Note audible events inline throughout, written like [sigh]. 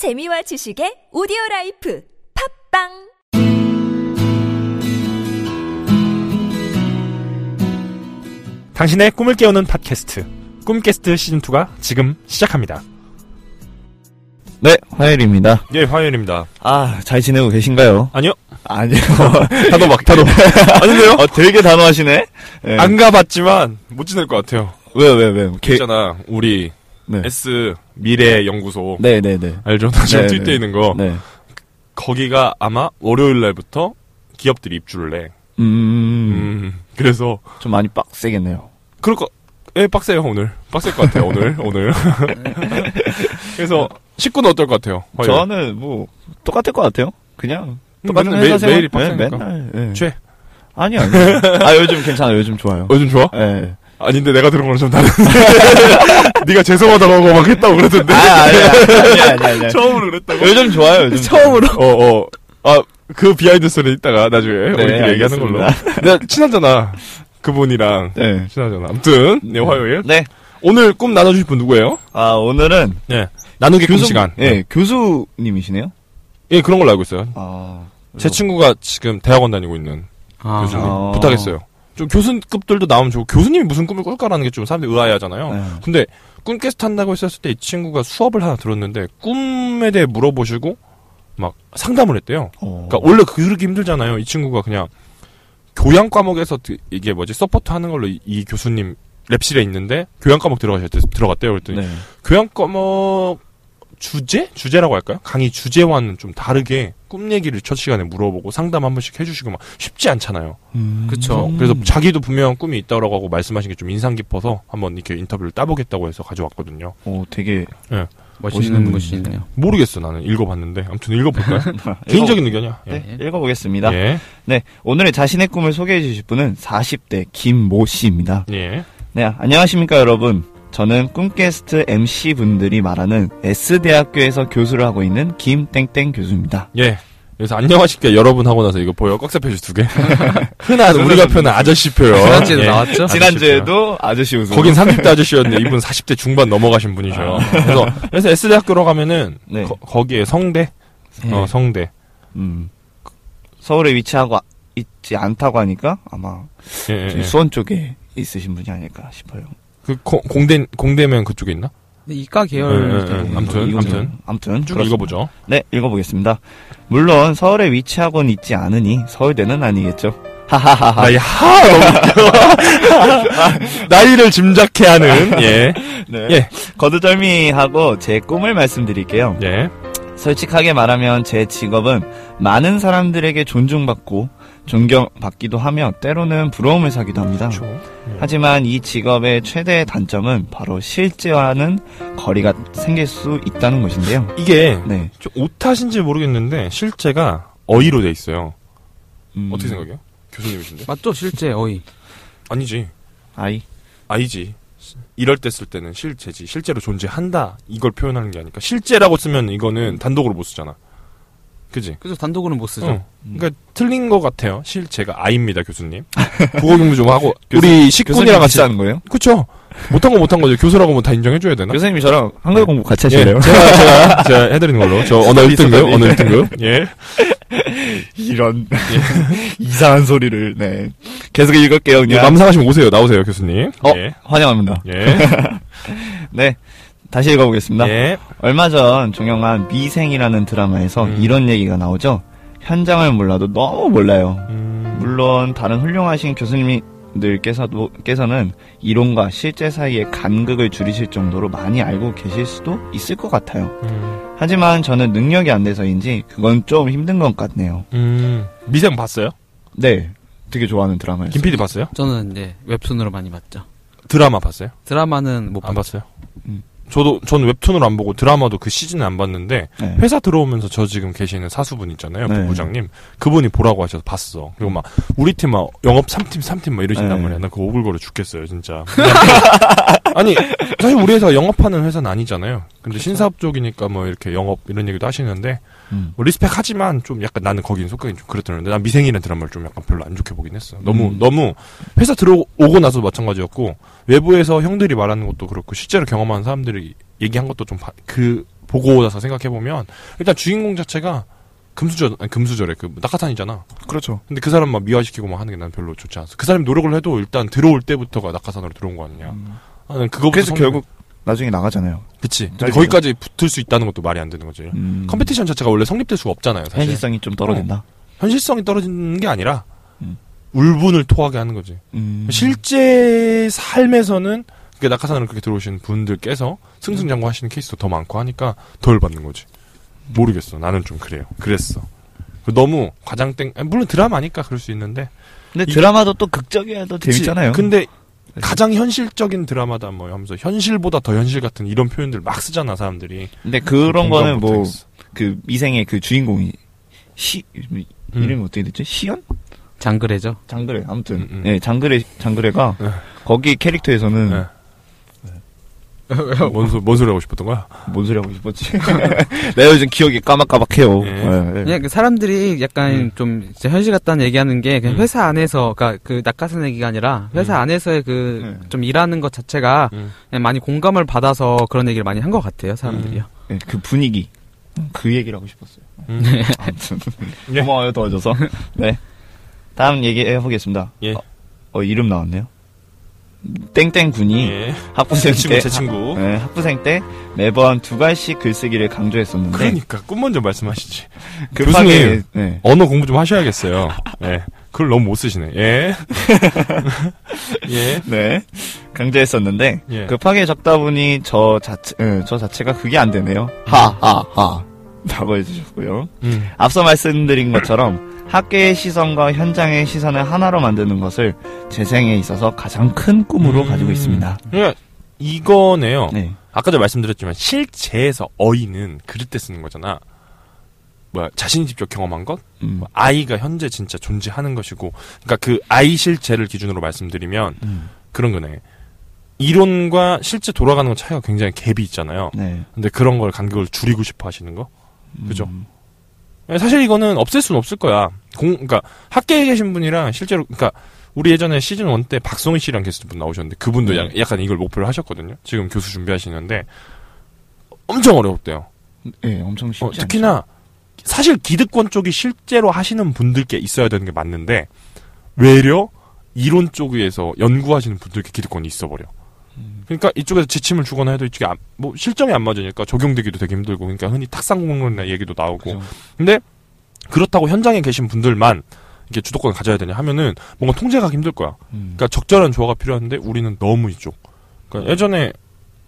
재미와 지식의 오디오 life 팟빵 당신의 꿈을 깨우는 팟캐스트 꿈캐스트 시즌 2가 지금 시작합니다. 네, 화요일입니다. 예, 화요일입니다. 아, 잘 지내고 계신가요? 아니요. 아니요. [laughs] 다도 막, 다도. [laughs] 아닌데요? 어, 되게 단호하시네? 네. 안 가봤지만 못 지낼 것 같아요. 왜요, 왜요, 왜요? 개- 있잖아, 우리 네. S 미래 연구소. 네, 네, 네. 알죠? 나 지금 네, [laughs] 네. 있는 거. 네. 거기가 아마 월요일 날부터 기업들이 입주를 해. 음, 음, 그래서, 좀 많이 빡세겠네요. 그럴 거, 예, 빡세요, 오늘. 빡셀 것 같아요, 오늘, [laughs] 오늘. [laughs] 그래서, 식구는 어떨 것 같아요? 화요일? 저는 뭐, 똑같을 것 같아요. 그냥, 음, 똑같은 맨날 회사 매- 생활. 매일이 빡세니까. 네, 맨날, 네. 죄. 아니, 아니. 아, 요즘 괜찮아요. 요즘 좋아요. 요즘 좋아? 네. 아닌데 내가 들은 거는 좀 다른데. [laughs] 네가 죄송하다고 막 했다고 그러던데. 아, 아니, 아니, 아니, 아니, 아니. [laughs] 처음으로 그랬다고. 요즘 좋아요, 요즘. 처음으로. 어, 어. 아, 그 behind story 이따가 나중에 우리끼리 얘기하는 걸로. 내가 친하잖아. 그분이랑. 네. 친하잖아. 아무튼, 네, 화요일. 네. 오늘 꿈 나눠주실 분 누구예요? 아, 오늘은. 네. 나누기 꿈 시간. 예, 교수님이시네요? 예, 그런 걸로 알고 있어요. 아. 제 친구가 지금 대학원 다니고 있는 교수님. 아. 부탁했어요. 좀 교수급들도 나오면 좋고, 교수님이 무슨 꿈을 꿀까라는 게 좀 사람들이 의아해 하잖아요. 네. 근데 꿈캐스트 한다고 했었을 때 이 친구가 수업을 하나 들었는데 꿈에 대해 물어보시고 막 상담을 했대요. 어. 그러니까 원래 그러기 힘들잖아요. 이 친구가 그냥 교양 과목에서 드- 이게 뭐지 support 하는 걸로 이, 이 교수님 lab실에 있는데 교양 과목 들어가셨대 들어갔대요. 그랬더니 네. 교양 과목 주제 주제라고 할까요? 강의 주제와는 좀 다르게 꿈 얘기를 첫 시간에 물어보고 상담 한 번씩 해주시고 막 쉽지 않잖아요. 음. 그쵸. 그래서 자기도 분명 꿈이 있다고 하고 말씀하신 게 좀 인상 깊어서 한번 이렇게 인터뷰를 따보겠다고 해서 가져왔거든요. 오, 되게 멋있는 멋있는 것이네요. 모르겠어 나는 읽어봤는데 아무튼 읽어볼까요? [laughs] 개인적인 의견이야. 예. 네, 읽어보겠습니다. 예. 네, 오늘의 자신의 꿈을 소개해 주실 분은 40대 김모 씨입니다. 예. 네, 안녕하십니까 여러분. 저는 꿈캐스트 MC 분들이 말하는 S대학교에서 교수를 하고 있는 김땡땡 교수입니다. 예. 그래서 안녕하십니까 여러분 하고 나서 이거 보여 꺽쇠 표시 두 개. [laughs] 흔한 우리가 표현한 아저씨 표현. 지난주에도 예. 나왔죠? 지난주에도 아저씨 웃음. 거긴 30대 아저씨였는데 이분 40대 중반 넘어가신 분이셔요. 그래서 그래서 S대학교로 가면은 네. 거, 기에 성대, 네. 어 성대, 음, 서울에 위치하고 아- 있지 않다고 하니까 아마 예, 예, 예. 수원 쪽에 있으신 분이 아닐까 싶어요. 그 고- 공대 공대면 그쪽에 있나? 근데 이과 예, 계열. 예, 예. 네. 아무튼, 아무튼. 아무튼 쭉 그렇습니다. 읽어보죠. 네, 읽어보겠습니다. 물론 서울에 위치하고는 있지 않으니 서울대는 아니겠죠. 하하하하. 나이 하. [laughs] 나이를 짐작해하는 예, [laughs] 네. 예. 거두절미하고 제 꿈을 말씀드릴게요. 예. 솔직하게 말하면 제 직업은 많은 사람들에게 존중받고 존경받기도 하며 때로는 부러움을 사기도 합니다. 그렇죠. 하지만 이 직업의 최대의 단점은 바로 실제와는 거리가 생길 수 있다는 것인데요. 이게 네. 좀 오탓인지 모르겠는데 실제가 어이로 돼 있어요. 음, 어떻게 생각해요? 교수님이신데? 맞죠? 실제 어이. 아니지. 아이. 아니지. 이럴 때 쓸 때는 실제지. 실제로 존재한다. 이걸 표현하는 게 아니까. 실제라고 쓰면 이거는 단독으로 못 쓰잖아. 그지? 그래서 단독으로는 못 쓰죠. 응. 그러니까 틀린 것 같아요. 실 제가 아입니다, 교수님. 국어 공부 좀 하고 [laughs] 우리 식군이랑 같이 하는 거예요? 그쵸? 못한 거 못한 거죠. 교수라고 뭐 다 인정해줘야 되나? 교수님이 저랑 한글 공부 같이 예, 하실래요? 제가, 제가, [laughs] 제가 해드리는 걸로. 저 언어 스터디, 1등급, 스터디. 언어 1등급. [laughs] 예. 이런 이상한 소리를 네 계속 읽을게요 예, 그냥 맘 상하시면 오세요. 나오세요, 교수님. 어 예. 환영합니다 예. 네 다시 읽어보겠습니다 예. 얼마 전 종영한 미생이라는 드라마에서 음. 이런 얘기가 나오죠 현장을 몰라도 너무 몰라요 음, 물론 다른 훌륭하신 교수님들께서도 께서는 이론과 실제 사이의 간극을 줄이실 정도로 많이 알고 계실 수도 있을 것 같아요 음, 하지만 저는 능력이 안 돼서인지 그건 좀 힘든 것 같네요 음. 미생 봤어요? 네 되게 좋아하는 드라마였어요 김 PD 봤어요? 저는 이제 웹툰으로 많이 봤죠. 드라마 봤어요? 드라마는 못 안. 봤어요? 음. 저도, 전 웹툰으로 안 보고 드라마도 그 시즌은 안 봤는데, 네. 회사 들어오면서 저 지금 계시는 사수분 있잖아요. 네. 부부장님. 그분이 보라고 하셔서 봤어. 그리고 막, 우리 팀 막, 영업 3팀, 3팀 막 이러신단 네. 말이야. 나 그거 오글거려 죽겠어요, 진짜. [laughs] 아니, 사실 우리 회사가 영업하는 회사는 아니잖아요. 근데 신사업 쪽이니까 뭐 이렇게 영업 이런 얘기도 하시는데, 음. 뭐 respect 하지만 좀 약간 나는 거긴 속성이 좀 그렇더라는데, 난 미생이라는 드라마를 좀 약간 별로 안 좋게 보긴 했어. 너무, 음. 너무, 회사 들어오고 나서도 마찬가지였고, 외부에서 형들이 말하는 것도 그렇고, 실제로 경험한 사람들이 얘기한 것도 좀, 바- 그 보고 나서 생각해 보면 일단 주인공 자체가 금수저 아니 금수저래 그 낙하산이잖아. 그렇죠. 근데 그 사람 막 미화시키고 막 하는 게 난 별로 좋지 않았어. 그 사람이 노력을 해도 일단 들어올 때부터가 낙하산으로 들어온 거 아니냐. 아, 난 그거부터 그래서 성공해. 결국 나중에 나가잖아요. 그치. 거기까지 붙을 수 있다는 것도 말이 안 되는 거지. 음. 컴피티션 자체가 원래 성립될 수가 없잖아요. 사실. 현실성이 좀 떨어진다. 현실성이 떨어지는 게 아니라 음. 울분을 토하게 하는 거지. 음. 실제 삶에서는 그 낙하산으로 그렇게 들어오신 분들께서 승승장구 하시는 케이스도 더 많고 하니까 덜 받는 거지. 모르겠어. 나는 좀 그래요. 그랬어. 너무 과장땡. 아니, 물론 드라마니까 그럴 수 있는데. 근데 드라마도 또 극적이야 도 그치? 재밌잖아요. 근데 가장 현실적인 드라마다 뭐 하면서 현실보다 더 현실 같은 이런 표현들 막 쓰잖아 사람들이. 근데 그런 거는 뭐. 그 미생의 그 주인공이 시 음. 이름이 어떻게 됐지? 시연? 장그래죠. 장그래. 아무튼 음, 음. 예, 장그래 장그래가 네. 거기 캐릭터에서는 네. 뭔, 소, 뭔 소리 하고 싶었던 거야? 뭔 소리 하고 싶었지? [laughs] 내가 요즘 기억이 까막까막해요. 예. 예, 예. 그냥 그 사람들이 약간 음. 좀 현실 같다는 얘기하는 게 그냥 음. 회사 안에서 그러니까 그 낙하산 얘기가 아니라 회사 음. 안에서의 그 네. 좀 일하는 것 자체가 음. 그냥 많이 공감을 받아서 그런 얘기를 많이 한 것 같아요 사람들이요. 예, 그 분위기 그 얘기를 하고 싶었어요. 음. [laughs] 아무튼 예. 고마워요 도와줘서. 네. 다음 얘기 해 보겠습니다. 예. 어, 어, 이름 나왔네요. 땡땡 군이 예. 학부생 제 친구, 때 제 친구. 네, 학부생 때 매번 두 갈씩 글쓰기를 강조했었는데 그러니까 꿈 먼저 말씀하시지. 급하게 교수님. 네. 언어 공부 좀 하셔야겠어요. 예. 그걸 너무 못 쓰시네. 예. [laughs] 예. 네. 강조했었는데 예. 급하게 적다 보니 저 자체 예, 저 자체가 그게 안 되네요. 하하하. 라고 해주셨고요. 음. 앞서 말씀드린 것처럼 학계의 시선과 현장의 시선을 하나로 만드는 것을 재생에 있어서 가장 큰 꿈으로 음. 가지고 있습니다. 그러니까 이거네요. 네. 아까 전에 말씀드렸지만 실제에서 어휘는 그릇 때 쓰는 거잖아. 뭐야 자신이 직접 경험한 것, 음. 뭐 아이가 현재 진짜 존재하는 것이고, 그러니까 그 아이 실체를 기준으로 말씀드리면 음. 그런 거네. 이론과 실제 돌아가는 건 차이가 굉장히 갭이 있잖아요. 네. 근데 그런 걸 간격을 줄이고 싶어 하시는 거. 그죠? 음. 사실 이거는 없앨 수는 없을 거야. 공, 그러니까 학계에 계신 분이랑 실제로, 그러니까 우리 예전에 시즌 1 때 박성희 씨랑 게스트 분 나오셨는데 그분도 네. 약- 약간 이걸 목표로 하셨거든요. 지금 교수 준비하시는데 엄청 어렵대요. 네, 엄청 쉽지 어, 않죠. 특히나 사실 기득권 쪽이 실제로 하시는 분들께 있어야 되는 게 맞는데 외려 이론 쪽에서 연구하시는 분들께 기득권이 있어버려. 음. 그러니까 이쪽에서 지침을 주거나 해도 이쪽에 안- 뭐 실정이 안 맞으니까 적용되기도 되게 힘들고 그러니까 흔히 탁상공론이나 얘기도 나오고 그죠. 근데 그렇다고 현장에 계신 분들만 이게 주도권을 가져야 되냐 하면은 뭔가 통제가 힘들 거야. 음. 그러니까 적절한 조화가 필요한데 우리는 너무 이쪽. 그러니까 예전에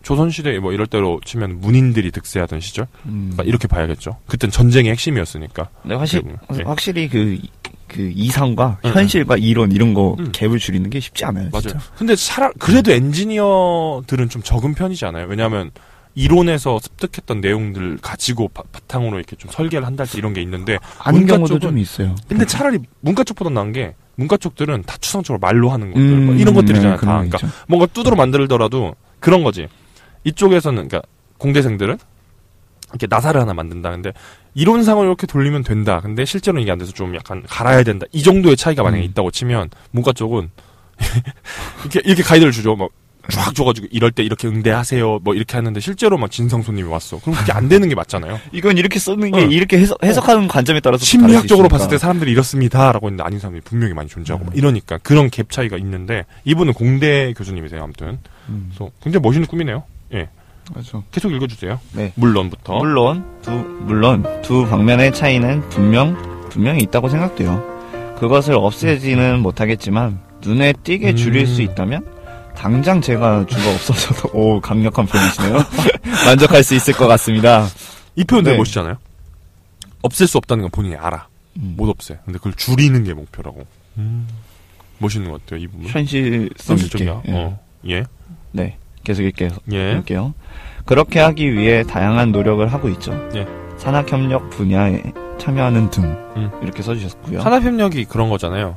조선시대 뭐 이럴 때로 치면 문인들이 득세하던 시절 음. 그러니까 이렇게 봐야겠죠. 그땐 전쟁의 핵심이었으니까. 근데 확실, 예. 확실히 그, 그 이상과 응, 현실과 이론 이런 거 음. 갭을 줄이는 게 쉽지 않아요. 맞아요. 진짜. 근데 차라 그래도 엔지니어들은 좀 적은 편이지 않아요? 왜냐하면 이론에서 습득했던 내용들 가지고 바, 탕으로 이렇게 좀 설계를 한달지 이런 게 있는데 문과 경우도 쪽은- 좀 있어요. 근데 차라리 문과 쪽보다 나은 게 문과 쪽들은 다 추상적으로 말로 하는 것들 음, 뭐 이런 것들이잖아요. 네, 다. 그러니까 있죠. 뭔가 두드러 만들더라도 그런 거지. 이쪽에서는 그러니까 공대생들은 이렇게 나사를 하나 만든다. 근데 이론상을 이렇게 돌리면 된다. 근데 실제로는 이게 안 돼서 좀 약간 갈아야 된다. 이 정도의 차이가 만약에 음. 있다고 치면 문과 쪽은 [laughs] 이렇게 이렇게 가이드를 주죠. 막 쫙 줘가지고 이럴 때 이렇게 응대하세요. 뭐 이렇게 하는데 실제로 막 진성 손님이 왔어. 그럼 그게 안 되는 게 맞잖아요. 이건 이렇게 쓰는 게 어. 이렇게 해석, 해석하는 관점에 따라서 심리학적으로 봤을 때. 사람들이 이렇습니다라고 했는데 아닌 사람들이 분명히 많이 존재하고 음. 막 이러니까 그런 갭 차이가 있는데 이분은 공대 교수님이세요. 아무튼 음, 그래서 굉장히 멋있는 꿈이네요. 예, 맞아. 계속 읽어주세요. 네. 물론부터. 물론 두 물론 두 방면의 차이는 분명 분명히 있다고 생각돼요. 그것을 없애지는 못하겠지만 눈에 띄게 줄일 음. 수 있다면 당장 제가 주가 없어져도 [laughs] 오 강력한 표현이시네요. [laughs] 만족할 수 있을 것 같습니다. 이 표현 되게 네. 멋있잖아요. 없앨 수 없다는 건 본인이 알아. 음. 못 없애. 근데 그걸 줄이는 게 목표라고. 멋있는 것 같아요. 이 부분. 현실성 있게. 현실적이야. 예. 어. 예. 네, 계속 읽게요. 예. 읽게요. 그렇게 하기 위해 다양한 노력을 하고 있죠. 예. 산학협력 분야에 참여하는 등 음. 이렇게 써주셨고요. 산업협력이 그런 거잖아요.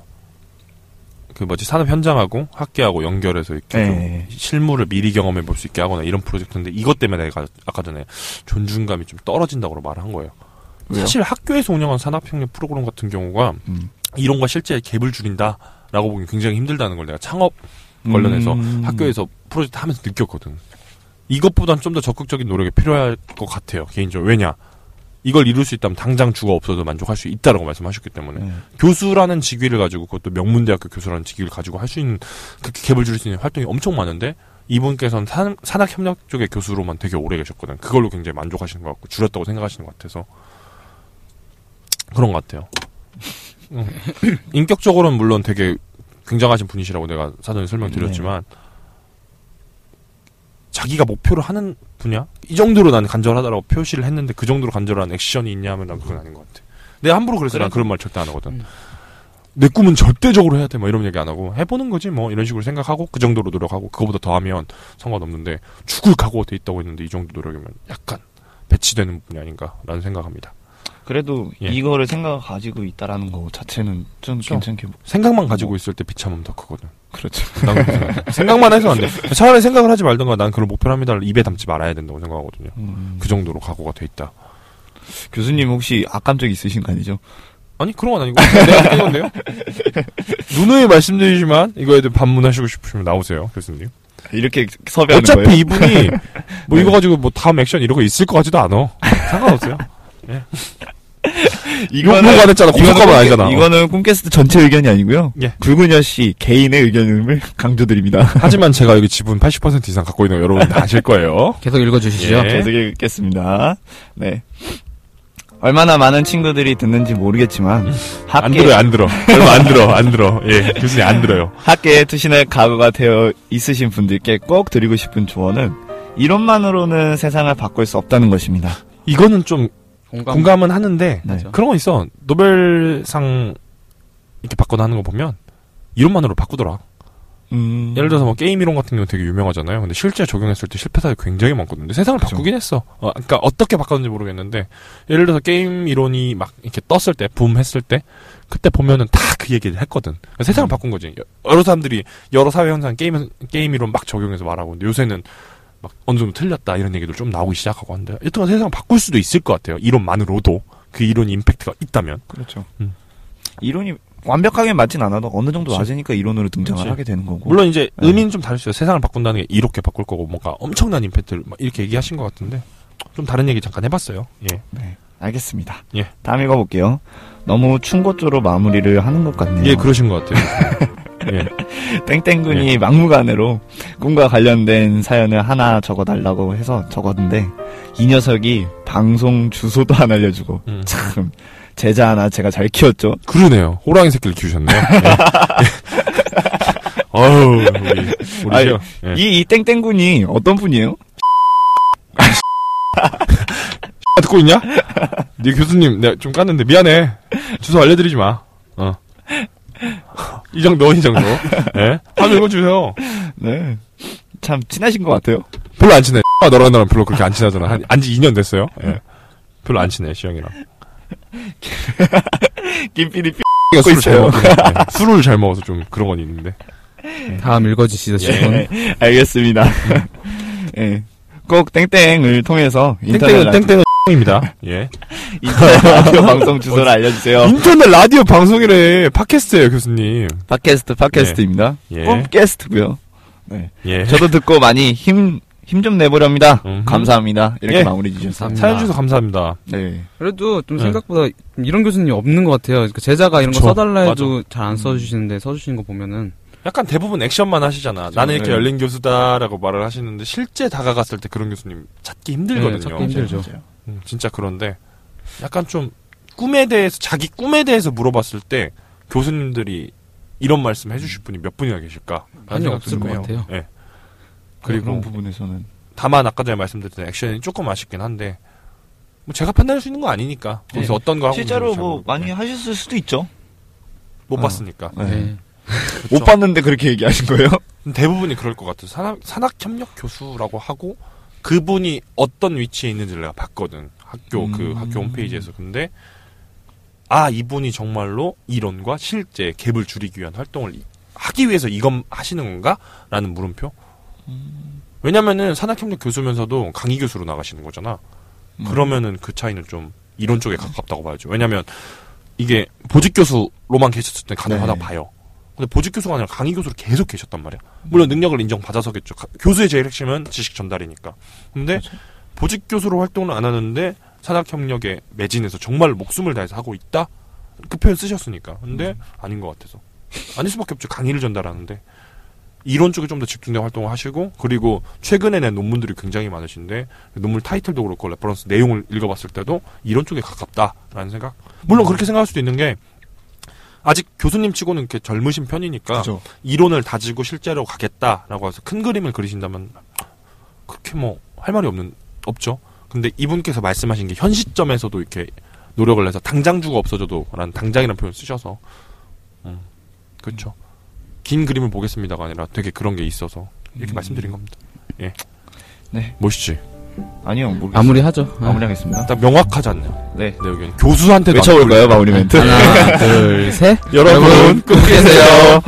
그 뭐지 산업 현장하고 학계하고 연결해서 이렇게 좀 네. 실무를 미리 경험해 볼 수 있게 하거나 이런 프로젝트인데 이것 때문에 내가 아까 전에 존중감이 좀 떨어진다고 말을 한 거예요. 왜요? 사실 학교에서 운영한 산업협력 프로그램 같은 경우가 음. 이론과 실제 갭을 줄인다라고 보기 굉장히 힘들다는 걸 내가 창업 관련해서 음. 학교에서 프로젝트 하면서 느꼈거든. 이것보단 좀 더 적극적인 노력이 필요할 것 같아요. 개인적으로. 왜냐? 이걸 이룰 수 있다면 당장 주가 없어도 만족할 수 있다라고 말씀하셨기 때문에 네. 교수라는 직위를 가지고 그것도 명문대학교 교수라는 직위를 가지고 할 수 있는 그렇게 갭을 줄일 수 있는 활동이 엄청 많은데 이분께서는 산, 산학협력 쪽의 교수로만 되게 오래 계셨거든. 그걸로 굉장히 만족하시는 것 같고 줄였다고 생각하시는 것 같아서 그런 것 같아요. 음. [laughs] 인격적으로는 물론 되게 굉장하신 분이시라고 내가 사전에 설명드렸지만 자기가 목표로 하는 분야 이 정도로 나는 간절하다라고 표시를 했는데 그 정도로 간절한 액션이 있냐면 난 그건 아닌 것 같아. 내가 함부로 그래서 난 그래도- 그런 말 절대 안 하거든. 음. 내 꿈은 절대적으로 해야 돼. 뭐 이런 얘기 안 하고 해보는 거지 뭐 이런 식으로 생각하고 그 정도로 노력하고 그거보다 더 하면 상관없는데 죽을 각오가 돼 있다고 했는데 이 정도 노력이면 약간 배치되는 부분이 아닌가라는 생각합니다. 그래도 예. 이거를 생각 가지고 있다라는 거 자체는 좀 그렇죠. 괜찮게 보- 생각만 가지고 있을 때 비참함 더 크거든. 그렇죠. [laughs] 생각만 해서 안 돼. 차라리 생각을 하지 말던가 난 그걸 목표로 합니다를 입에 담지 말아야 된다고 생각하거든요. 음. 그 정도로 각오가 돼 있다. 교수님 혹시 악감정 있으신 거 아니죠? 아니 그런 건 아니고 내가 한 건데요. 누누이 말씀드리지만 이거에 대해 반문하시고 싶으시면 나오세요, 교수님. 이렇게 섭외하는 어차피 거예요? 이분이 뭐 [laughs] 이거 가지고 뭐 다음 액션 이런 거 있을 것 같지도 않아. 상관없어요. 욕안 했잖아. 공격감은 꿈- 아니잖아. 이거는 꿈캐스트 전체 의견이 아니고요. 예. 굵은여 씨 개인의 의견을 [laughs] 강조드립니다. 하지만 제가 여기 지분 80% 이상 갖고 있는 거 여러분 다 아실 거예요. [laughs] 계속 읽어주시죠. 예. 계속 읽겠습니다. 네. 얼마나 많은 친구들이 듣는지 모르겠지만 안 학계 들어요, 안 들어. 얼마 안 들어, 안 들어. 예, 교수님 안 들어요. 학계에 투신할 각오가 되어 있으신 분들께 꼭 드리고 싶은 조언은 이론만으로는 세상을 바꿀 수 없다는 것입니다. 이거는 좀 공감. 공감 은 하는데 네. 그런 거 있어. 노벨상 이렇게 받거나 하는 거 보면 이론만으로 바꾸더라. 음... 예를 들어서 뭐 게임 이론 같은 경우 되게 유명하잖아요. 근데 실제 적용했을 때 실패 사례 굉장히 많거든요. 세상을 그죠. 바꾸긴 했어. 어, 그러니까 어떻게 바꿨는지 모르겠는데 예를 들어서 게임 이론이 막 이렇게 떴을 때, 붐 했을 때 그때 보면은 다 그 얘기를 했거든. 그러니까 세상을 음. 바꾼 거지. 여러 사람들이 여러 사회 현상 게임 게임 이론 막 적용해서 말하고 근데 요새는 막 어느 정도 틀렸다 이런 얘기들 좀 나오기 시작하고 하는데 일단 세상을 바꿀 수도 있을 것 같아요. 이론만으로도 그 이론이 임팩트가 있다면. 그렇죠. 음. 이론이 완벽하게 맞진 않아도 어느 정도 그치. 맞으니까 이론으로 등장을 그치. 하게 되는 거고. 물론 이제 네. 의미는 좀 다를 수 있어요. 세상을 바꾼다는 게 이렇게 바꿀 거고 뭔가 엄청난 임팩트를 막 이렇게 얘기하신 것 같은데 좀 다른 얘기 잠깐 해봤어요. 예. 네, 알겠습니다. 예. 다음 읽어볼게요. 너무 충고조로 마무리를 하는 것 같네요. 예, 그러신 것 같아요. [laughs] 예. [laughs] 땡땡군이 막무가내로 꿈과 관련된 사연을 하나 적어달라고 해서 적었는데 이 녀석이 방송 주소도 안 알려주고 음. 참 제자 하나 제가 잘 키웠죠. 그러네요. 호랑이 새끼를 키우셨네요. [laughs] 예. 어우, 우리, 우리. 예. 이, 이 땡땡군이 어떤 분이에요? [laughs] 아, 듣고 있냐? 네 교수님, 내가 좀 깠는데 미안해. 주소 알려드리지 마. 어. 이 정도, 이 정도. [laughs] 예. 한번 읽어주세요. 네. 참 친하신 것 같아요. 별로 안 친해. 아, [laughs] 너랑 나랑 별로 그렇게 안 친하잖아. 한, 안지 2년 됐어요. 예. 별로 안 친해, 시영이랑. [laughs] 김PD 술을 잘 있어요. 먹어서, 예. 술을 잘 먹어서 좀 그런 건 있는데. 다음 읽어주시죠, 질문. 네, 알겠습니다. 예. 꼭 땡땡을 통해서 인터넷 땡땡은, 라디오, 땡땡은 입니다. 예. 인터넷 [laughs] 라디오 방송 주소를 알려주세요. 인터넷 라디오 방송이래. 팟캐스트예요 교수님. 팟캐스트 팟캐스트입니다. 예. 꿈캐스트고요. 네. 예. 저도 듣고 많이 힘 힘 좀 내보렵니다. 음흠. 감사합니다. 이렇게 예. 마무리 주셨습니다. 감사합니다. 사연 주셔서 감사합니다. 네. 그래도 좀 네. 생각보다 이런 교수님 없는 것 같아요. 그러니까 제자가 이런 그쵸. 거 써달라 해도 잘 안 써주시는데 써주시는 거 보면은 약간 대부분 액션만 하시잖아. 나는 이렇게 네. 열린 교수다라고 말을 하시는데 실제 다가갔을 때 그런 교수님 찾기 힘들거든요. 네, 찾기 힘들죠. 음, 진짜 그런데 약간 좀 꿈에 대해서 자기 꿈에 대해서 물어봤을 때 교수님들이 이런 말씀 해주실 분이 몇 분이나 계실까? 많이 없을 것 같아요. 예. 그리고 그런 부분에서는 다만 아까 전에 말씀드렸던 액션이 조금 아쉽긴 한데 뭐 제가 판단할 수 있는 거 아니니까 거기서 네. 어떤 거 하고 실제로 뭐. 많이 네. 하셨을 수도 있죠. 못 아. 봤으니까 네. 네. 못 봤는데 그렇게 얘기하신 거예요? 대부분이 그럴 것 같아요. 산학, 산학협력 교수라고 하고 그분이 어떤 위치에 있는지를 내가 봤거든. 학교 그 음. 학교 홈페이지에서 근데 아 이분이 정말로 이론과 실제 갭을 줄이기 위한 활동을 이- 하기 위해서 이건 하시는 건가?라는 물음표. 왜냐면은 산학협력 교수면서도 강의 교수로 나가시는 거잖아. 그러면은 그 차이는 좀 이론 쪽에 가깝다고 봐야죠. 왜냐면 이게 보직 교수로만 계셨을 때 가능하다 네. 봐요. 근데 보직 교수가 아니라 강의 교수로 계속 계셨단 말이야. 물론 능력을 인정받아서겠죠. 가- 교수의 제일 핵심은 지식 전달이니까. 근데 보직 교수로 활동을 안 하는데 산학 협력에 매진해서 정말 목숨을 다해서 하고 있다? 그 표현 쓰셨으니까. 근데 아닌 것 같아서. 아닐 수밖에 없죠. 강의를 전달하는데. 이론 쪽에 좀 더 집중된 활동을 하시고 그리고 최근에 낸 논문들이 굉장히 많으신데 논문 타이틀도 그렇고 reference 내용을 읽어봤을 때도 이론 쪽에 가깝다라는 생각. 물론 그렇게 생각할 수도 있는 게 아직 교수님 치고는 이렇게 젊으신 편이니까 그죠. 이론을 다지고 실제로 가겠다라고 해서 큰 그림을 그리신다면 그렇게 뭐 할 말이 없는 없죠. 근데 이분께서 말씀하신 게 현 시점에서도 이렇게 노력을 해서 당장 주가 없어져도 라는 당장이라는 표현 을 쓰셔서 음, 그렇죠. 긴 그림을 보겠습니다가 아니라 되게 그런 게 있어서 이렇게 음. 말씀드린 겁니다. 예. 네. 멋있지. 아니요, 모르겠어요. 마무리 하죠. 마무리하겠습니다. 딱 명확하지 않네요. 네. 내 의견. 교수한테도 안 외쳐볼까요, 마무리 멘트? 하나, 둘, 셋. [laughs] 여러분, 여러분, 꿈 깨세요.